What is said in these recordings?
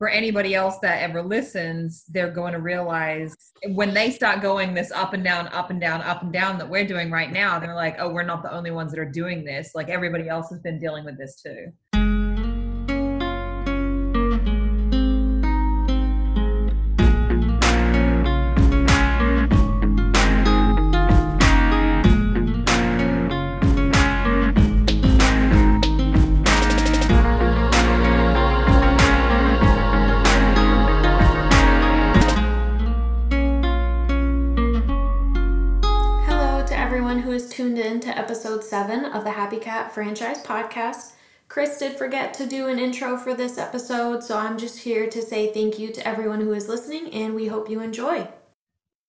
for anybody else that ever listens, they're going to realize when they start going this up and down, up and down, up and down that we're doing right now, they're like, oh, we're not the only ones that are doing this. Like everybody else has been dealing with this too. Cat Franchise Podcast. Chris did forget to do an intro for this episode, so I'm just here to say thank you to everyone who is listening and we hope you enjoy.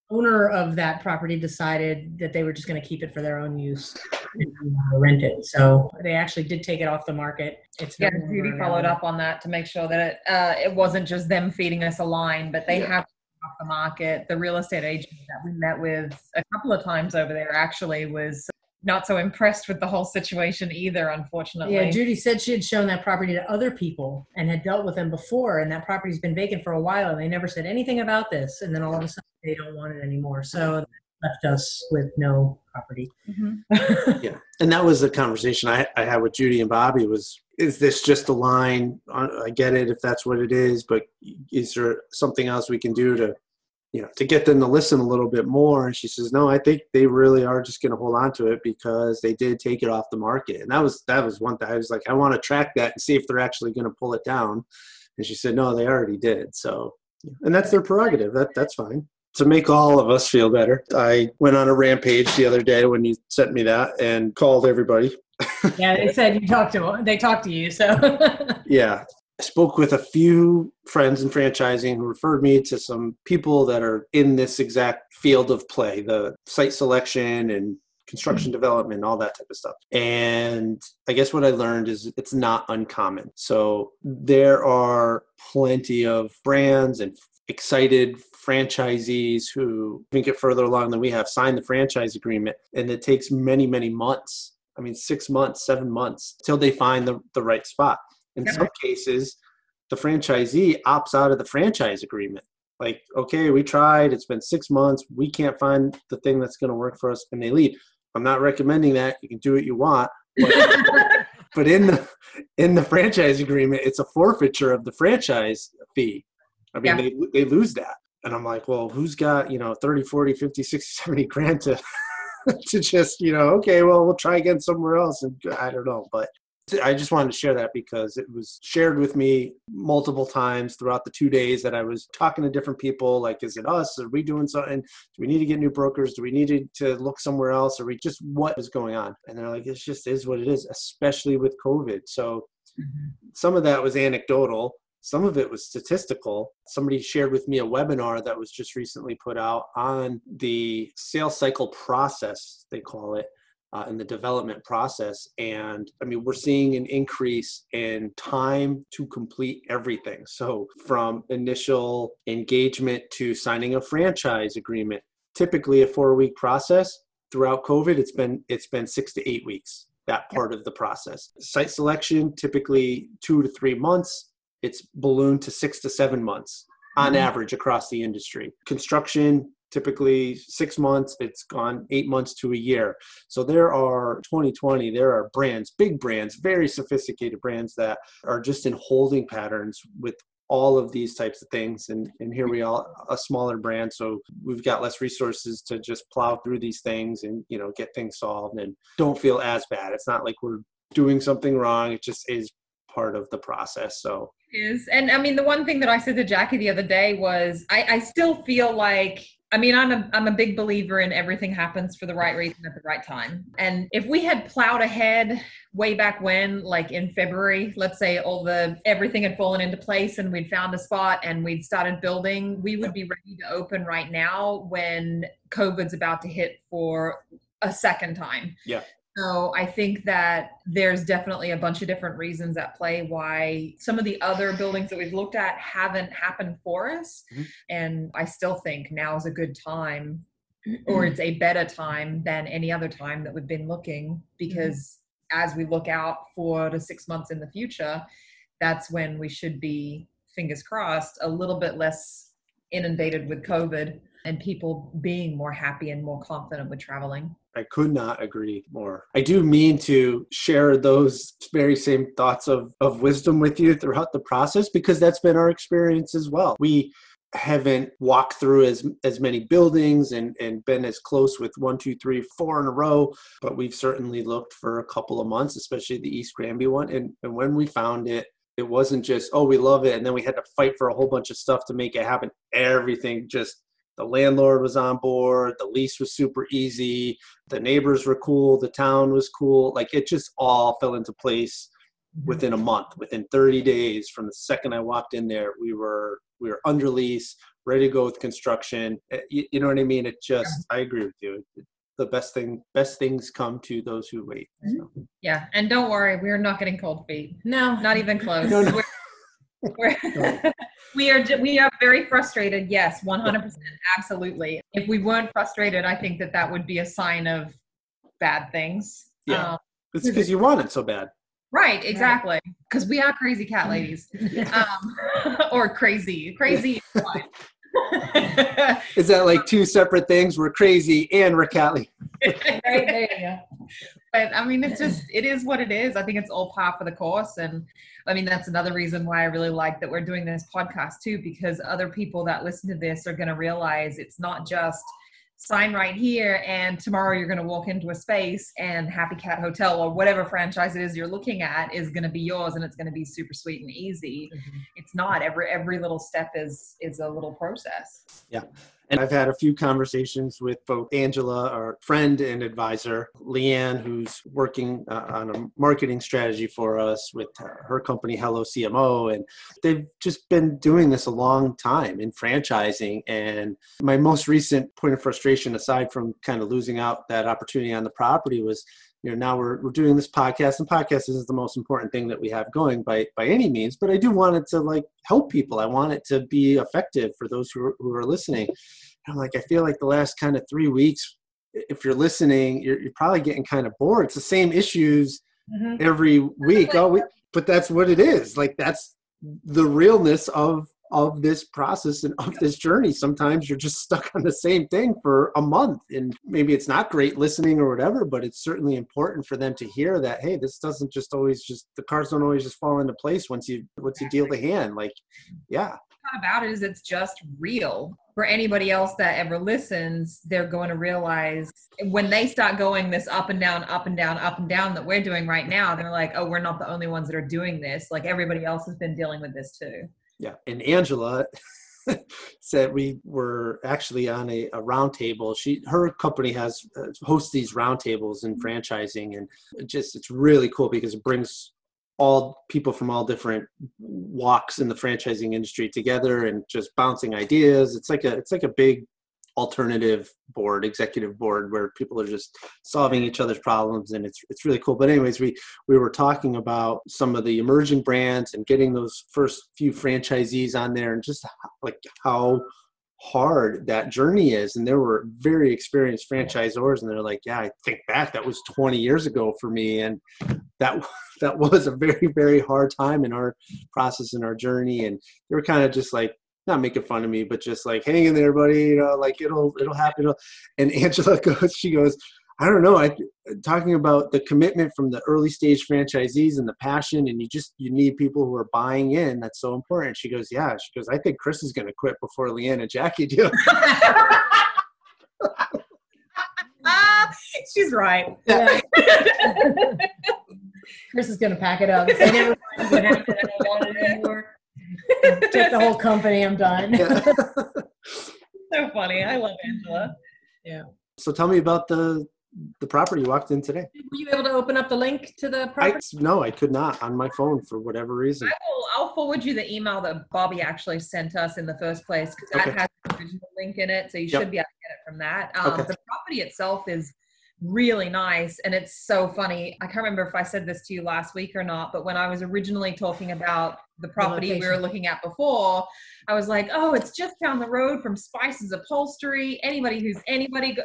Owner of that property decided that they were just going to keep it for their own use and rent it. So they actually did take it off the market. It's yeah, Judy followed up on that to make sure that it uh, it wasn't just them feeding us a line, but they yeah. have off the market. The real estate agent that we met with a couple of times over there actually was not so impressed with the whole situation either, unfortunately. Yeah, Judy said she had shown that property to other people and had dealt with them before, and that property's been vacant for a while, and they never said anything about this. And then all of a sudden, they don't want it anymore. So left us with no property. Mm-hmm. yeah, and that was the conversation I, I had with Judy and Bobby. Was is this just a line? I get it if that's what it is, but is there something else we can do to you know to get them to listen a little bit more. And she says no i think they really are just going to hold on to it because they did take it off the market. And that was that was one thing. I was like i want to track that and see if they're actually going to pull it down. And she said no they already did. So and that's their prerogative. That that's fine. To make all of us feel better. I went on a rampage the other day when you sent me that and called everybody. Yeah they said you talked to they talked to you so. Yeah I spoke with a few friends in franchising who referred me to some people that are in this exact field of play, the site selection and construction mm-hmm. development, all that type of stuff. And I guess what I learned is it's not uncommon. So there are plenty of brands and excited franchisees who think it further along than we have signed the franchise agreement and it takes many many months i mean six months seven months till they find the, the right spot in some cases, the franchisee opts out of the franchise agreement. Like, okay, we tried, it's been six months, we can't find the thing that's going to work for us, and they leave. I'm not recommending that. You can do what you want. But, but in the in the franchise agreement, it's a forfeiture of the franchise fee. I mean, yeah. they, they lose that. And I'm like, well, who's got, you know, 30, 40, 50, 60, 70 grand to to just, you know, okay, well, we'll try again somewhere else. And I don't know. But I just wanted to share that because it was shared with me multiple times throughout the two days that I was talking to different people. Like, is it us? Are we doing something? Do we need to get new brokers? Do we need to look somewhere else? Or we just what is going on? And they're like, it just is what it is, especially with COVID. So mm-hmm. some of that was anecdotal. Some of it was statistical. Somebody shared with me a webinar that was just recently put out on the sales cycle process, they call it, uh, in the development process. And I mean, we're seeing an increase in time to complete everything. So, from initial engagement to signing a franchise agreement, typically a four week process. Throughout COVID, it's been it's been six to eight weeks. That part of the process. Site selection, typically two to three months. It's ballooned to six to seven months on mm-hmm. average across the industry. Construction, typically six months it's gone eight months to a year. So there are 2020 there are brands big brands very sophisticated brands that are just in holding patterns with all of these types of things. And and here we are a smaller brand so we've got less resources to just plow through these things and you know get things solved and don't feel as bad. It's not like we're doing something wrong it just is part of the process so. Is. And i mean the one thing that i said to jackie the other day was i i still feel like I mean, I'm a I'm a big believer in everything happens for the right reason at the right time. And if we had plowed ahead way back when, like in February, let's say all the everything had fallen into place and we'd found a spot and we'd started building, we would be ready to open right now when COVID's about to hit for a second time. Yeah. So I think that there's definitely a bunch of different reasons at play why some of the other buildings that we've looked at haven't happened for us. Mm-hmm. And I still think now is a good time or it's a better time than any other time that we've been looking because mm-hmm. as we look out four to six months in the future, that's when we should be fingers crossed, a little bit less inundated with COVID and people being more happy and more confident with traveling. I could not agree more. I do mean to share those very same thoughts of, of wisdom with you throughout the process because that's been our experience as well. We haven't walked through as as many buildings and and been as close with one two three four in a row but we've certainly looked for a couple of months especially the east granby one and and when we found it it wasn't just oh we love it and then we had to fight for a whole bunch of stuff to make it happen everything just the landlord was on board the lease was super easy the neighbors were cool the town was cool like it just all fell into place within a month within 30 days from the second i walked in there we were we were under lease ready to go with construction eh, you, you know what i mean it just i agree with you the best thing best things come to those who wait so. Yeah, and don't worry, we're not getting cold feet. No, Not even close. No, no. We're, we're, we are ju- we are very frustrated. Yes, one hundred percent, absolutely. If we weren't frustrated, I think that that would be a sign of bad things. Yeah. Um, it's because you want it so bad right, exactly. Because we are crazy cat ladies, um, or crazy, crazy. is that like two separate things we're crazy and we're catly right there go. but I mean, it's just it is what it is. I think it's all par for the course, and I mean that's another reason why I really like that we're doing this podcast too, because other people that listen to this are going to realize it's not just sign right here and tomorrow you're going to walk into a space and happy cat hotel or whatever franchise it is you're looking at is going to be yours and it's going to be super sweet and easy. Mm-hmm. It's not. Every every little step is is a little process And I've had a few conversations with both Angela, our friend and advisor, Leanne, who's working uh, on a marketing strategy for us with her, her company, Hello CMO. And they've just been doing this a long time in franchising. And my most recent point of frustration, aside from kind of losing out that opportunity on the property, was you know now we're, we're doing this podcast and podcast isn't the most important thing that we have going by by any means but i do want it to like help people. I want it to be effective for those who are, who are listening. I'm like i feel like the last kind of three weeks if you're listening you're, you're probably getting kind of bored. It's the same issues Mhm. every week. Oh we, but that's what it is. Like that's the realness of of this process and of this journey sometimes you're just stuck on the same thing for a month and maybe it's not great listening or whatever but it's certainly important for them to hear that hey this doesn't just always just the cards don't always just fall into place once you once you deal the hand like yeah about it is it's just real. For anybody else that ever listens, they're going to realize when they start going this up and down, up and down, up and down that we're doing right now, they're like, oh, we're not the only ones that are doing this. Like everybody else has been dealing with this too. Yeah, and Angela said we were actually on a, a roundtable. She her company has uh, hosts these roundtables in franchising, and it just it's really cool because it brings all people from all different walks in the franchising industry together and just bouncing ideas. It's like a it's like a big alternative board executive board where people are just solving each other's problems and it's it's really cool. But anyways we we were talking about some of the emerging brands and getting those first few franchisees on there and just like how hard that journey is. And there were very experienced franchisors and they're like yeah i think back that was 20 years ago for me. And that that was a very very hard time in our process in our journey. And they were kind of just like not making fun of me but just like hang in there buddy you know like it'll it'll happen it'll, and angela goes she goes i don't know i talking about the commitment from the early stage franchisees and the passion and you just you need people who are buying in that's so important she goes yeah she goes i think chris is going to quit before leanne and jackie do she's right. Yeah. Chris is going to pack it up. Say never mind what happened. I don't want it anymore. Take the whole company. I'm done. Yeah. So funny. I love Angela. Yeah. So tell me about the the property you walked in today Were you able to open up the link to the I, property? no i could not on my phone for whatever reason I will, I'll forward you the email that Bobby actually sent us in the first place because that Okay. has the original link in it. So you Yep. should be able to get it from that. Um, Okay. The property itself is really nice and it's so funny. I can't remember if I said this to you last week or not, but when I was originally talking about the property we were looking at before, I was like, oh, it's just down the road from Spicer's Upholstery. Anybody who's anybody. Go-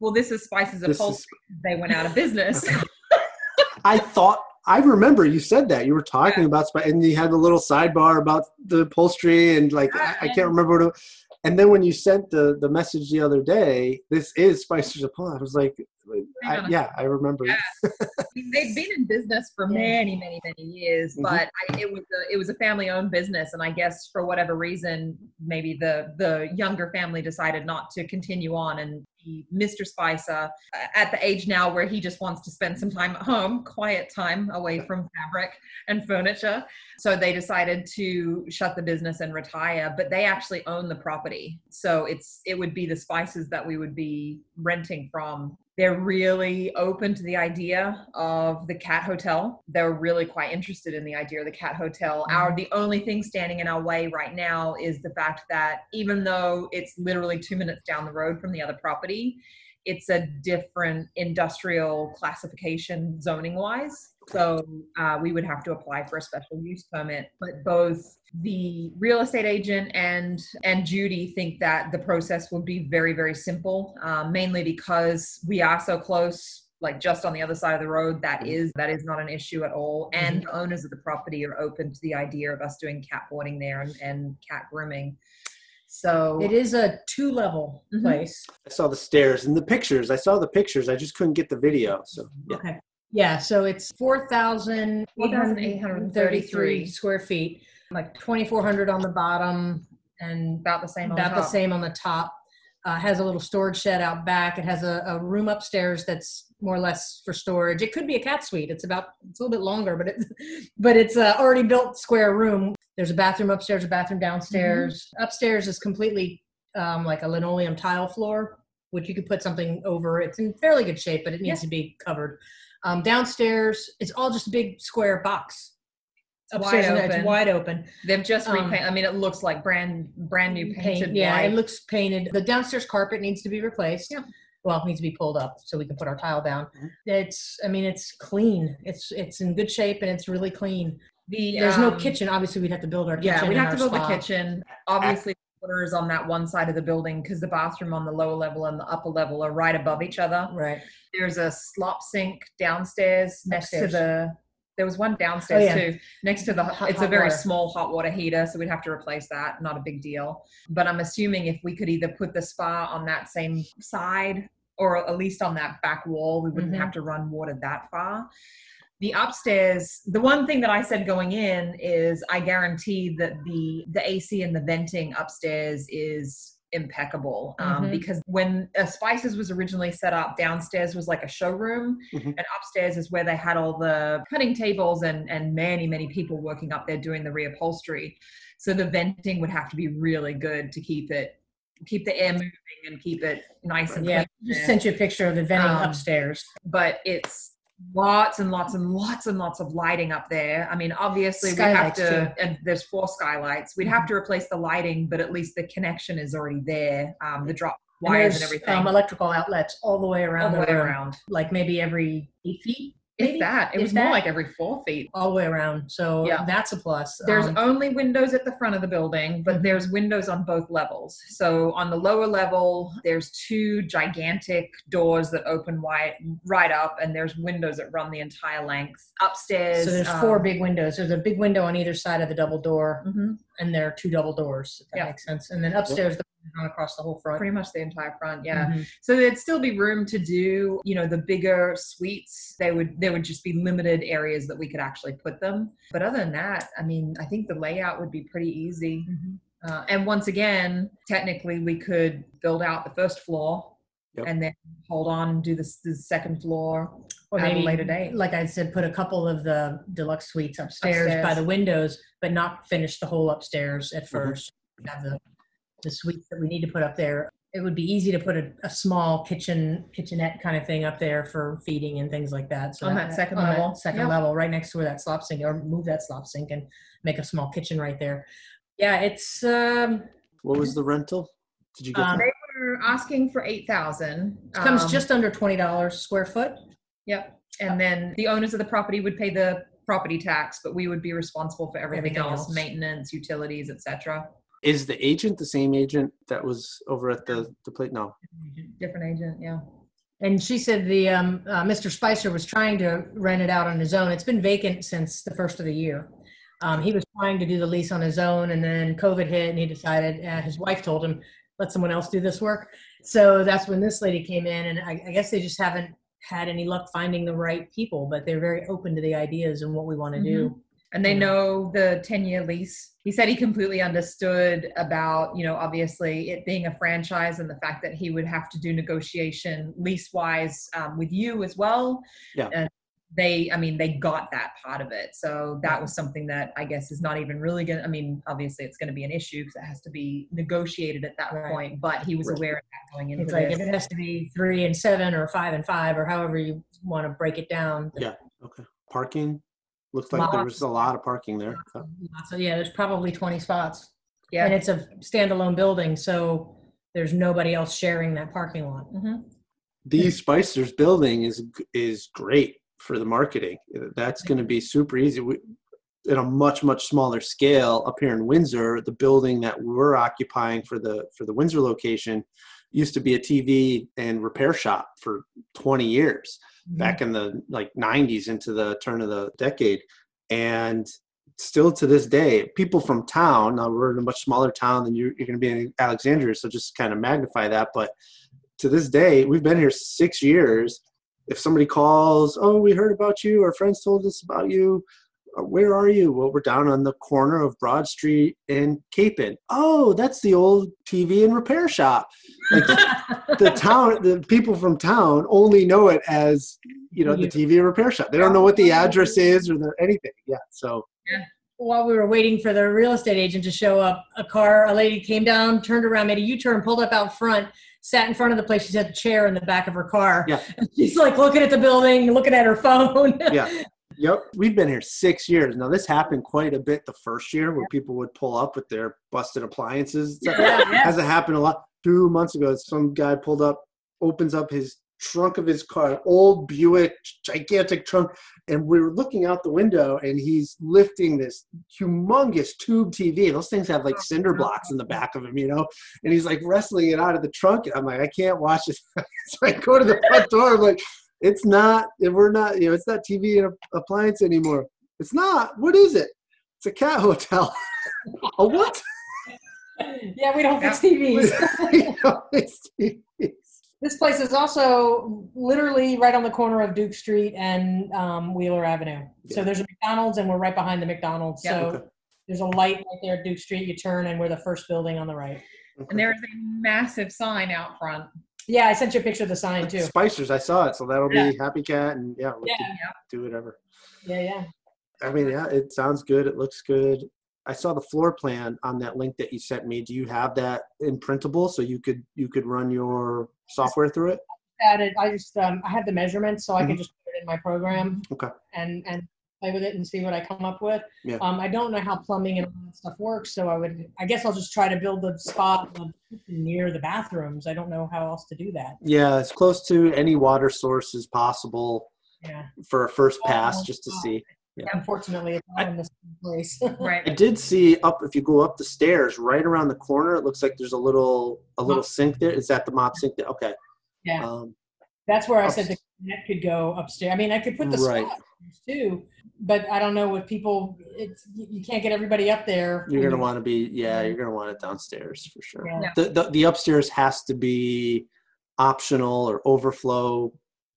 well, this is Spicer's This is- Upholstery. They went out of business. I thought I remember you said that you were talking about Spice, and you had a little sidebar about the upholstery, and like I, I can't remember what. It, and then when you sent the the message the other day, this is Spicer's Upon. I was like, I, yeah, I remember. Yeah. I mean, they've been in business for many, many, many years, Mhm. but I, it was a, it was a family owned business, and I guess for whatever reason, maybe the the younger family decided not to continue on. And Mr. Spicer, uh, at the age now where he just wants to spend some time at home, quiet time away from fabric and furniture, so they decided to shut the business and retire. But they actually own the property, so it's it would be the Spicers that we would be renting from they're really open to the idea of the cat hotel. They're really quite interested in the idea of the cat hotel. Mm-hmm. Our the only thing standing in our way right now is the fact that even though it's literally two minutes down the road from the other property it's a different industrial classification zoning wise so uh, we would have to apply for a special use permit but both the real estate agent and and judy think that the process would be very very simple um, mainly because we are so close like just on the other side of the road that is that is not an issue at all and the owners of the property are open to the idea of us doing cat boarding there and, and cat grooming so It is a two level Mhm. place. I saw the stairs and the pictures. I saw the pictures. I just couldn't get the video. So yeah. Okay. Yeah, so it's 4,833 square feet, like 2,400 on the bottom and about the same on about the top. same on the top. Uh, has a little storage shed out back. It has a, a room upstairs that's more or less for storage. It could be a cat suite. It's about it's a little bit longer, but it's but it's a already built square room. There's a bathroom upstairs, a bathroom downstairs. Upstairs is completely um, like a linoleum tile floor, which you could put something over. It's in fairly good shape, but it needs to be covered. Um, downstairs, it's all just a big square box. Upstairs, wide and it's open. wide open. They've just Um, repainted. I mean, it looks like brand brand new painted. Paint, yeah, white. it looks painted. The downstairs carpet needs to be replaced. Yeah. Well, it needs to be pulled up so we can put our tile down. Mhm. It's, I mean, it's clean. It's it's in good shape and it's really clean. the There's no um, kitchen. Obviously, we'd have to build our kitchen. Yeah, we'd have to build the kitchen. Obviously, quarters on that one side of the building because the bathroom on the lower level and the upper level are right above each other. Right. There's a slop sink downstairs next Upstairs. to the. There was one downstairs Oh, yeah. too, next to the. Hot- it's a very water. small hot water heater, so we'd have to replace that. Not a big deal. But I'm assuming if we could either put the spa on that same side or at least on that back wall, we wouldn't Mhm. have to run water that far. The upstairs, the one thing that I said going in is I guarantee that the the AC and the venting upstairs is impeccable um, Mhm. because when uh, Spicer's was originally set up, downstairs was like a showroom, Mhm. and upstairs is where they had all the cutting tables and and many many people working up there doing the reupholstery. So the venting would have to be really good to keep it keep the air moving and keep it nice and Yeah. clean. Just sent you a picture of the venting Um, upstairs. but it's lots and lots and lots and lots of lighting up there. I mean, obviously we have to, too. Mm-hmm. and there's four skylights. We'd have to replace the lighting, but at least the connection is already there. Um, the drop wires there's, and everything, Um, electrical outlets all the way around all the way room, around. Like maybe every eight feet. If maybe? that, it If was more like every four feet. all the way around. So Yeah. that's a plus. There's Um, only windows at the front of the building, but Mhm. there's windows on both levels. So on the lower level, there's two gigantic doors that open wide right up, and there's windows that run the entire length. Upstairs, so there's four um, big windows. There's a big window on either side of the double door, mhm. And there are two double doors. If that Yeah. makes sense. And then upstairs, the windows across the whole front. pretty much the entire front yeah Mhm. so there'd still be room to do you know the bigger suites they would there would just be limited areas that we could actually put them but other than that i mean i think the layout would be pretty easy Mhm. uh, and once again technically we could build out the first floor Yep. and then hold on and do the, the second floor Or at a maybe later date. Like I said, put a couple of the deluxe suites upstairs, by the windows, but not finish the whole upstairs at Mm-hmm. 1st Have the the suites that we need to put up there. It would be easy to put a, a small kitchen kitchenette kind of thing up there for feeding and things like that. So On that second on that level. second Yep. level, right next to where that slop sink, or move that slop sink and make a small kitchen right there. Yeah, it's um, What was the rental? Did you get Um, that? they were asking for 8000 it comes Um, just under twenty dollars square foot. Yep. And then the owners of the property would pay the property tax, but we would be responsible for everything, Everything else, else. maintenance, utilities, etc. Is the agent the same agent that was over at the the plate? No. Different agent, yeah. And she said the um, uh, Mr. Spicer was trying to rent it out on his own. It's been vacant since the first of the year. Um, he was trying to do the lease on his own, and then COVID hit, and he decided. Uh, his wife told him, "Let someone else do this work." So that's when this lady came in, and I, I guess they just haven't had any luck finding the right people, but they're very open to the ideas and what we want to do. and they know the 10 year lease. He said he completely understood about, you know, obviously it being a franchise and the fact that he would have to do negotiation lease wise um, with you as well. Yeah. And they, I mean, they got that part of it. So that was something that I guess is not even really going to, I mean, obviously it's going to be an issue because it has to be negotiated at that Right. point, but he was Right. aware of that going into It's like this. if it has to be three and seven, or five and five, or however you want to break it down. Yeah. Okay. Parking looks like there was a lot of parking there. Okay. So yeah, there's probably 20 spots. yeah. And it's a standalone building, so there's nobody else sharing that parking lot. Mhm. The Spicers building is is great for the marketing. That's going to be super easy. We, in a much much smaller scale up here in Windsor, the building that we're occupying for the for the Windsor location used to be a TV and repair shop for 20 years mm-hmm. back in the like 90s into the turn of the decade and still to this day people from town now we're in a much smaller town than you, you're going to be in alexandria so just kind of magnify that but to this day we've been here six years if somebody calls oh we heard about you. Our friends told us about you. Uh, where are you? Well we're down on the corner of broad street and capon oh that's the old tv and repair shop. Like, the town the people from town only know it as you know the tv repair shop. They don't know what the address is or the anything. Yeah so. Yeah. While we were waiting for the real estate agent to show up, a car, a lady came down, turned around, made a U-turn, pulled up out front, sat in front of the place. She had a chair in the back of her car. Yeah. And she's like looking at the building, looking at her phone. yeah yep we've been here six years now this happened quite a bit the first year where people would pull up with their busted appliances Yeah, yeah. hasn't happened a lot two months ago some guy pulled up opens up his trunk of his car an old buick gigantic trunk. And we're looking out the window and he's lifting this humongous tube tv those things have like oh, cinder blocks in the back of them you know? And he's like wrestling it out of the trunk. And i'm like i can't watch this. So i go to the front door. I'm like it's not we're not you know it's not tv and appliance anymore. It's not? What is it? It's a cat hotel. A what? Yeah, we don't fix TVs. You know, it's TVs. This place is also literally right on the corner of Duke Street and um, Wheeler Avenue. So there's a McDonald's and we're right behind the McDonald's. Yeah. so Okay. there's a light right there at Duke Street. You turn and we're the first building on the right. And there is a massive sign out front. Yeah, I sent you a picture of the sign too. Spicers, I saw it, so that'll Yeah. be Happy Cat, and yeah, we Yeah. can do whatever. Yeah, yeah. I mean, yeah, it sounds good. It looks good. I saw the floor plan on that link that you sent me. Do you have that in printable so you could you could run your software through it? Added, I just um, I had the measurements, so I Mhm. could just put it in my program. Okay. And and play with it and see what I come up with. Yeah. Um, I don't know how plumbing and all that stuff works, so I would I guess I'll just try to build the spot near the bathrooms. I don't know how else to do that. Yeah, as close to any water source as possible Yeah. for a first pass, just to see. Yeah. Unfortunately, it's not in the same place. Right. I did see up if you go up the stairs, right around the corner, it looks like there's a little a little sink there. Is that the mop sink there? Okay. yeah. Um, That's where I said the net could go upstairs. I mean, I could put the Right. spot upstairs too, but I don't know what people. It's you you can't get everybody up there. You're gonna want to be, yeah, you're gonna want it downstairs for sure. Yeah. The, the the upstairs has to be optional or overflow,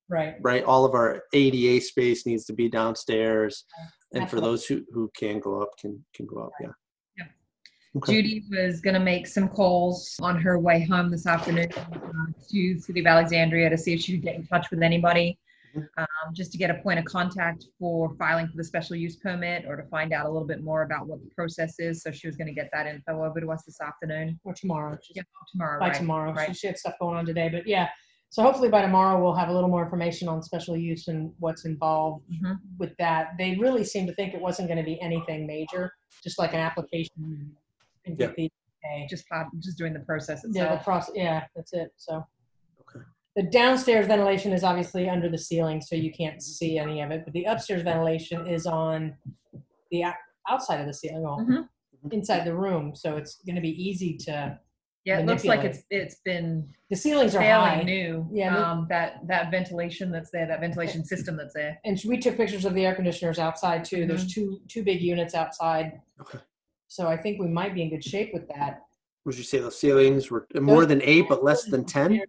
right. right? All of our ADA space needs to be downstairs, and for those who who can go up, can can go up. Yeah. Yeah. Okay. Judy was going to make some calls on her way home this afternoon uh, to City of Alexandria to see if she could get in touch with anybody, Mhm. um, just to get a point of contact for filing for the special use permit or to find out a little bit more about what the process is. So she was going to get that info over to us this afternoon. Or tomorrow. She's- Yeah, tomorrow, by right? tomorrow. Right. She, she had stuff going on today, but yeah. So hopefully by tomorrow we'll have a little more information on special use and what's involved Mhm. with that. They really seemed to think it wasn't going to be anything major, just like an application and get the okay. Just part, just doing the process itself. Yeah, the process. Yeah, that's it. So. Okay. The downstairs ventilation is obviously under the ceiling, so you can't see any of it. But the upstairs ventilation is on the outside of the ceiling, well, Mhm. inside the room. So it's going to be easy to Yeah, it looks like manipulate. it's it's been The ceilings are fairly high. new. Yeah, the- um, that that ventilation that's there, that ventilation system that's there. And we took pictures of the air conditioners outside too. There's two two big units outside. Okay. So I think we might be in good shape with that. Would you say the ceilings were more than eight, but less than 10? They're,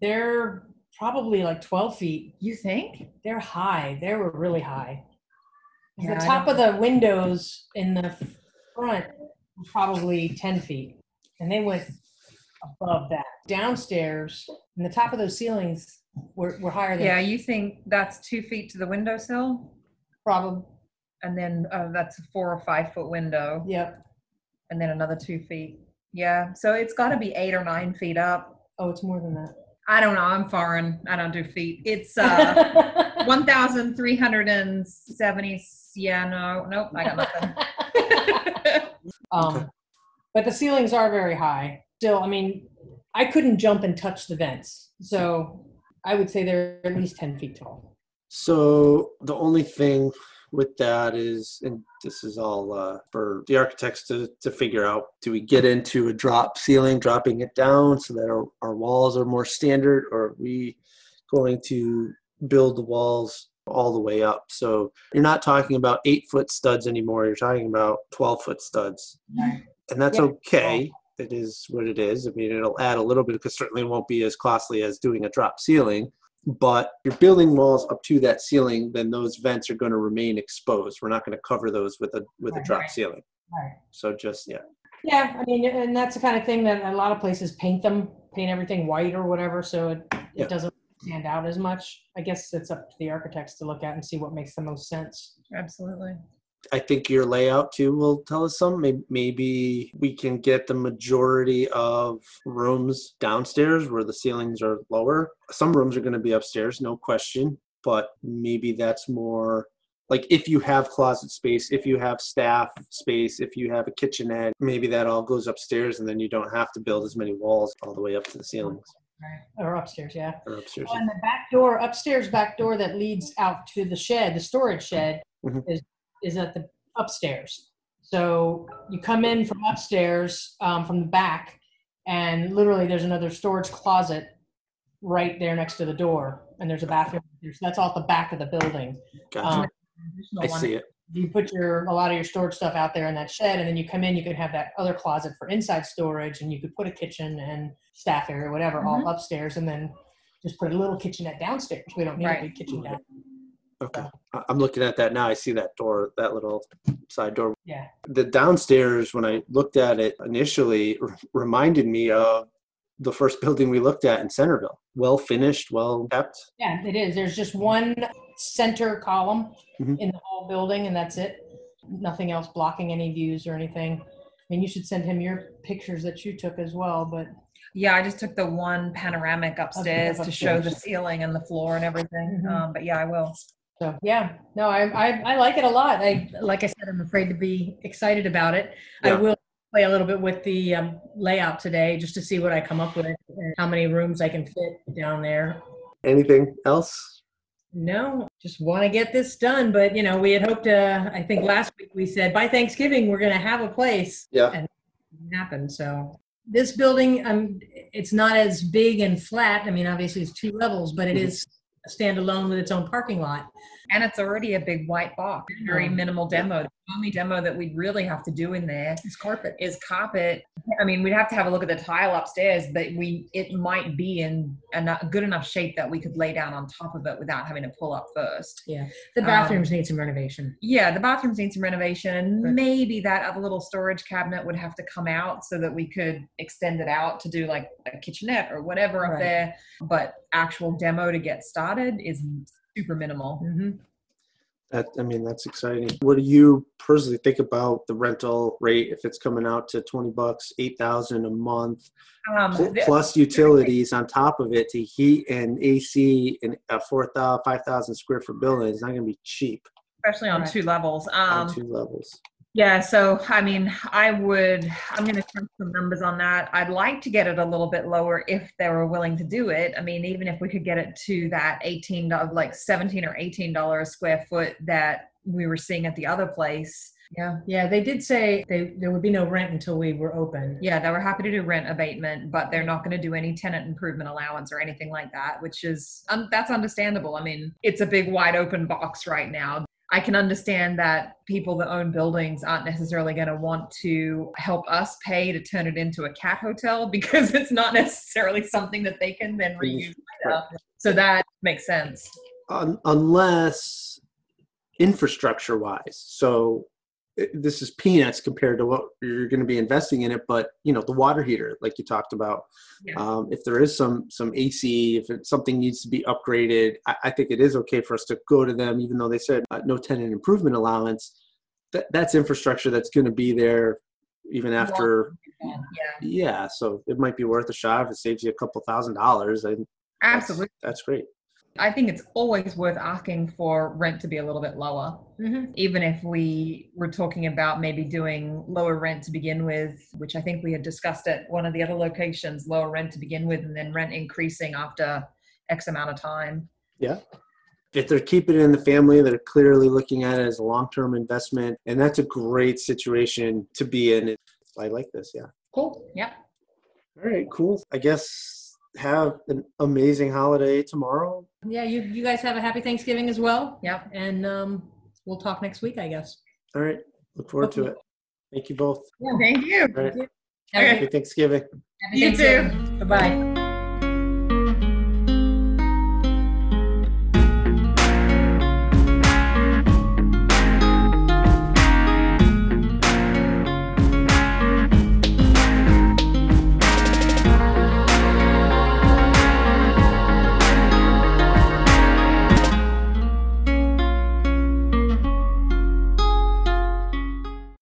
they're probably like 12 feet. You think? They're high. They were really high. Yeah, the I top of the windows in the front were probably 10 feet, and they went above that. Downstairs, and the top of those ceilings were, were higher than Yeah, you think that's two feet to the windowsill, probably. and then uh, that's a four or five foot window, Yep. and then another two feet. Yeah, so it's got to be eight or nine feet up. Oh, it's more than that. I don't know. I'm foreign. I don't do feet. It's uh, 1,370. Yeah, no, nope. I got nothing. um. But the ceilings are very high. Still, I mean, I couldn't jump and touch the vents. So I would say they're at least 10 feet tall. So the only thing with that is, and this is all uh, for the architects to, to figure out, do we get into a drop ceiling, dropping it down so that our, our walls are more standard, or are we going to build the walls all the way up? So you're not talking about eight foot studs anymore, you're talking about 12 foot studs. Right. And that's Yeah. okay. It is what it is. I mean, it'll add a little bit because certainly it won't be as costly as doing a drop ceiling but you're building walls up to that ceiling, then those vents are going to remain exposed. We're not going to cover those with a with a drop ceiling. Right. So just yeah, Yeah, I mean, and that's the kind of thing that a lot of places paint them, paint everything white or whatever, so it, Yeah. it doesn't stand out as much. I guess it's up to the architects to look at and see what makes the most sense. Absolutely. I think your layout too will tell us some. Maybe, maybe we can get the majority of rooms downstairs where the ceilings are lower. Some rooms are going to be upstairs, no question. But maybe that's more like if you have closet space, if you have staff space, if you have a kitchenette, maybe that all goes upstairs, and then you don't have to build as many walls all the way up to the ceilings Right. Or upstairs, yeah. or upstairs. And the back door, upstairs back door that leads out to the shed, the storage shed, Mhm. is is at the upstairs. So you come in from upstairs um, from the back, and literally there's another storage closet right there next to the door, and there's a bathroom. there. So that's all at the back of the building. Gotcha. Um, I see it. you put your a lot of your storage stuff out there in that shed, and then you come in. You could have that other closet for inside storage, and you could put a kitchen and staff area, whatever, all upstairs, and then just put a little kitchenette downstairs. We don't need Right. a big kitchen down. Okay. I- I'm looking at that now. I see that door, that little side door. Yeah. The downstairs, when I looked at it initially, r- reminded me of the first building we looked at in Centreville. Well finished, well kept. Yeah, it is. There's just one center column Mhm. in the whole building, and that's it. Nothing else blocking any views or anything. I mean, you should send him your pictures that you took as well. But Yeah, I just took the one panoramic upstairs to show the upstairs. ceiling and the floor and everything. Mhm. Um, but yeah, I will. So yeah, no, I, I I like it a lot. I like I said, I'm afraid to be excited about it. I will play a little bit with the um, layout today just to see what I come up with and how many rooms I can fit down there. Anything else? No, just want to get this done. But you know, we had hoped to. I think last week we said by Thanksgiving we're going to have a place. Yeah. And it happened. So this building, um, it's not as big and flat. I mean, obviously it's two levels, but it Mhm. is standalone with its own parking lot. And it's already a big white box, very minimal demo. The only demo that we'd really have to do in there is carpet. is carpet. I mean, we'd have to have a look at the tile upstairs, but we it might be in a good enough shape that we could lay down on top of it without having to pull up first. Yeah, the Um, bathrooms need some renovation. Yeah, the bathrooms need some renovation, and Right. maybe that other little storage cabinet would have to come out so that we could extend it out to do like a kitchenette or whatever up Right. there. But actual demo to get started is super minimal. Mm-hmm. That I mean, that's exciting. What do you personally think about the rental rate if it's coming out to twenty bucks, eight thousand a month, Um, pl- the- plus utilities on top of it to heat and AC and a four thousand, five thousand square foot building It's not going to be cheap especially on Right. two levels. on Um, two levels. Yeah, so I mean, I would, I'm going to crunch some numbers on that. I'd like to get it a little bit lower if they were willing to do it. I mean, even if we could get it to that 18, dollars, like 17 or 18 dollars a square foot that we were seeing at the other place. Yeah. Yeah, they did say they, there would be no rent until we were open. Yeah, they were happy to do rent abatement, but they're not going to do any tenant improvement allowance or anything like that, which is um, that's understandable. I mean, it's a big wide open box right now. I can understand that people that own buildings aren't necessarily going to want to help us pay to turn it into a cat hotel because it's not necessarily something that they can then reuse. later. So that makes sense. Un- unless infrastructure wise. So this is peanuts compared to what you're going to be investing in it. But you know, the water heater, like you talked about, Yeah. um, if there is some some AC, if it, something needs to be upgraded, I, I think it is okay for us to go to them, even though they said uh, no tenant improvement allowance. That that's infrastructure that's going to be there even after. Yeah, Yeah, so it might be worth a shot if it saves you a couple thousand dollars. And that's- absolutely. that's great. I think it's always worth asking for rent to be a little bit lower. Mhm. even if we were talking about maybe doing lower rent to begin with, which I think we had discussed at one of the other locations, lower rent to begin with, and then rent increasing after X amount of time. Yeah. If they're keeping it in the family, they're clearly looking at it as a long-term investment, and that's a great situation to be in. I like this. Yeah. Cool. Yep. All right. Cool. I guess have an amazing holiday tomorrow. Yeah, you, you guys have a happy Thanksgiving as well. Yeah. And um, we'll talk next week, I guess. All right. Look forward to it. Thank you both. Thank you. All right. Okay. Happy Thanksgiving. Happy You too. Thanksgiving. Bye-bye.